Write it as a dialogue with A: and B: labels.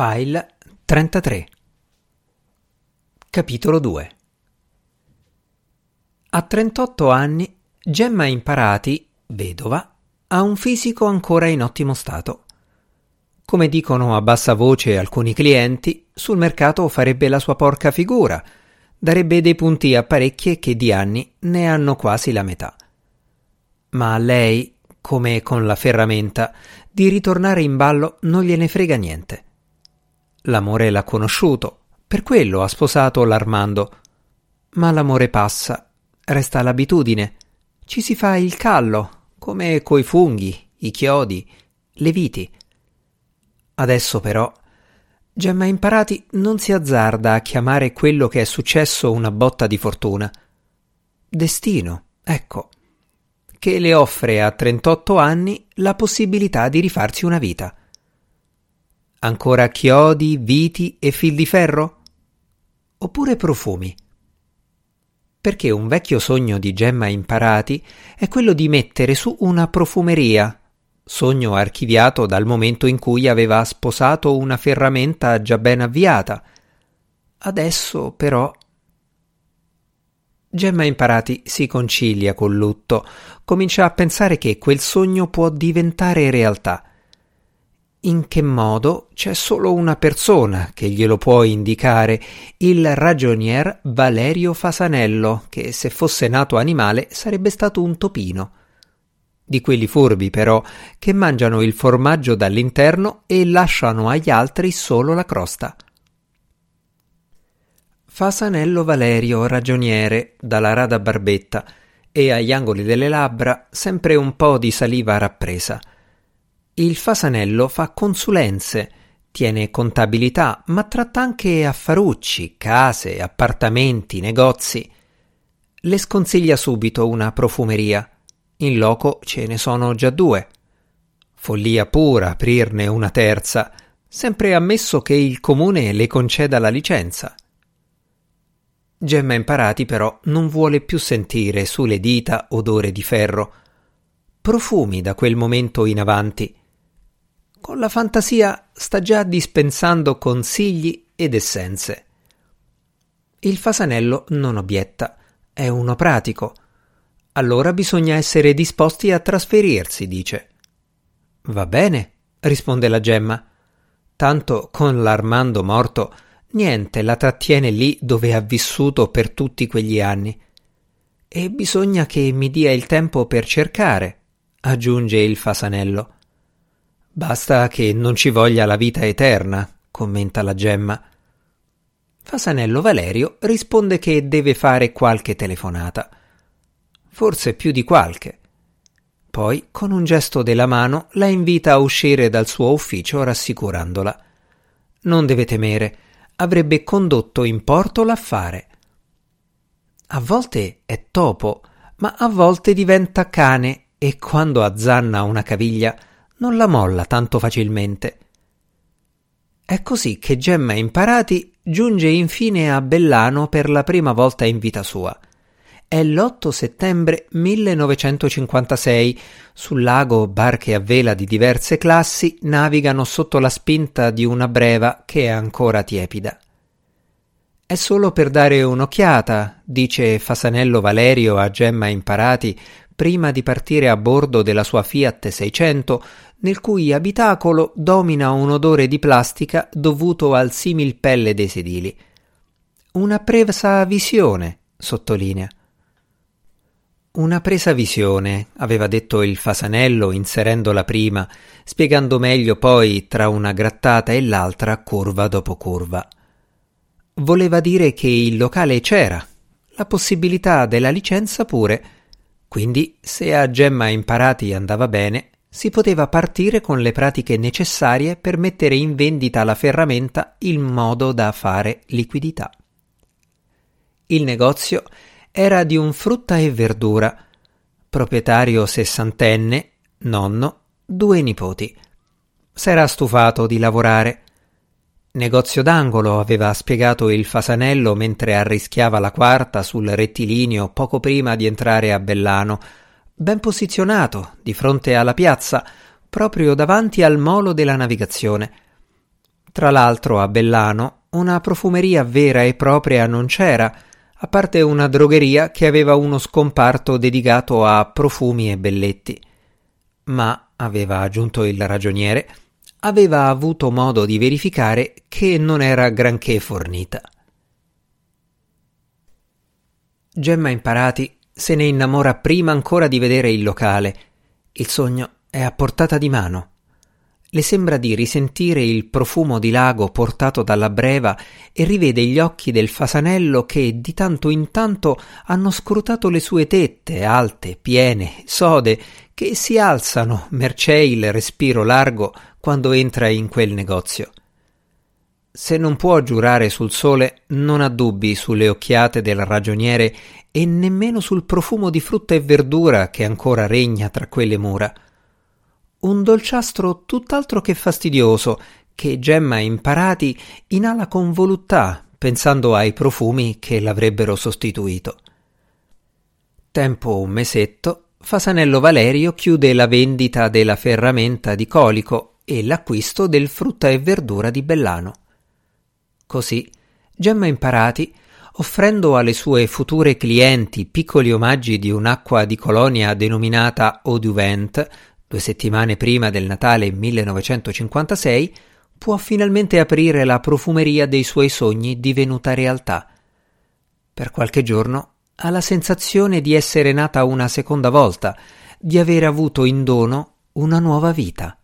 A: File 33 Capitolo 2 A 38 anni Gemma Imparati, vedova, ha un fisico ancora in ottimo stato. Come dicono a bassa voce alcuni clienti, sul mercato farebbe la sua porca figura, darebbe dei punti a parecchie che di anni ne hanno quasi la metà. Ma a lei, come con la ferramenta, di ritornare in ballo non gliene frega niente. L'amore l'ha conosciuto, per quello ha sposato l'Armando. Ma l'amore passa, resta l'abitudine. Ci si fa il callo, come coi funghi, i chiodi, le viti. Adesso però Gemma Imparati non si azzarda a chiamare quello che è successo una botta di fortuna. Destino, ecco, che le offre a 38 anni la possibilità di rifarsi una vita. Ancora chiodi, viti e fil di ferro? Oppure profumi? Perché un vecchio sogno di Gemma Imparati è quello di mettere su una profumeria, sogno archiviato dal momento in cui aveva sposato una ferramenta già ben avviata. Adesso, però, Gemma Imparati si concilia col lutto, comincia a pensare che quel sogno può diventare realtà in che modo c'è solo una persona che glielo può indicare, il ragionier Valerio Fasanello, che se fosse nato animale sarebbe stato un topino. Di quelli furbi, però, che mangiano il formaggio dall'interno e lasciano agli altri solo la crosta. Fasanello Valerio, ragioniere, dalla rada barbetta, e agli angoli delle labbra sempre un po' di saliva rappresa – il Fasanello fa consulenze, tiene contabilità, ma tratta anche affarucci, case, appartamenti, negozi. Le sconsiglia subito una profumeria. In loco ce ne sono già due. Follia pura aprirne una terza, sempre ammesso che il comune le conceda la licenza. Gemma Imparati però non vuole più sentire sulle dita odore di ferro. Profumi da quel momento in avanti con la fantasia sta già dispensando consigli ed essenze. Il fasanello non obietta, è uno pratico. Allora bisogna essere disposti a trasferirsi, dice. Va bene, risponde la gemma. Tanto con l'Armando morto, niente la trattiene lì dove ha vissuto per tutti quegli anni. E bisogna che mi dia il tempo per cercare, aggiunge il fasanello. Basta che non ci voglia la vita eterna, commenta la gemma. Fasanello Valerio risponde che deve fare qualche telefonata. Forse più di qualche. Poi, con un gesto della mano, la invita a uscire dal suo ufficio rassicurandola. Non deve temere, avrebbe condotto in porto l'affare. A volte è topo, ma a volte diventa cane e quando azzanna una caviglia non la molla tanto facilmente. È così che Gemma Imparati giunge infine a Bellano per la prima volta in vita sua. È l'8 settembre 1956. Sul lago barche a vela di diverse classi navigano sotto la spinta di una breva che è ancora tiepida. È solo per dare un'occhiata, dice Fasanello Valerio a Gemma Imparati prima di partire a bordo della sua Fiat 600 nel cui abitacolo domina un odore di plastica dovuto al simil pelle dei sedili. Una presa visione, sottolinea. Una presa visione, aveva detto il Fasanello inserendola prima, spiegando meglio poi tra una grattata e l'altra curva dopo curva. Voleva dire che il locale c'era, la possibilità della licenza pure, quindi se a Gemma Imparati andava bene, si poteva partire con le pratiche necessarie per mettere in vendita la ferramenta in modo da fare liquidità. Il negozio era di un frutta e verdura, proprietario sessantenne, nonno, due nipoti. S'era stufato di lavorare. Negozio d'angolo, aveva spiegato il fasanello mentre arrischiava la quarta sul rettilineo poco prima di entrare a Bellano, ben posizionato di fronte alla piazza, proprio davanti al molo della navigazione. Tra l'altro a Bellano una profumeria vera e propria non c'era, a parte una drogheria che aveva uno scomparto dedicato a profumi e belletti. Ma, aveva aggiunto il ragioniere, aveva avuto modo di verificare che non era granché fornita. Gemma Imparati se ne innamora prima ancora di vedere il locale. Il sogno è a portata di mano. Le sembra di risentire il profumo di lago portato dalla breva e rivede gli occhi del fasanello che di tanto in tanto hanno scrutato le sue tette alte, piene, sode, che si alzano mercé il respiro largo quando entra in quel negozio. Se non può giurare sul sole, non ha dubbi sulle occhiate del ragioniere e nemmeno sul profumo di frutta e verdura che ancora regna tra quelle mura un dolciastro tutt'altro che fastidioso, che Gemma Imparati inala con voluttà, pensando ai profumi che l'avrebbero sostituito. Tempo un mesetto, Fasanello Valerio chiude la vendita della ferramenta di colico e l'acquisto del frutta e verdura di Bellano. Così Gemma Imparati, offrendo alle sue future clienti piccoli omaggi di un'acqua di colonia denominata Eau du Vent, due settimane prima del Natale 1956, può finalmente aprire la profumeria dei suoi sogni divenuta realtà. Per qualche giorno ha la sensazione di essere nata una seconda volta, di aver avuto in dono una nuova vita.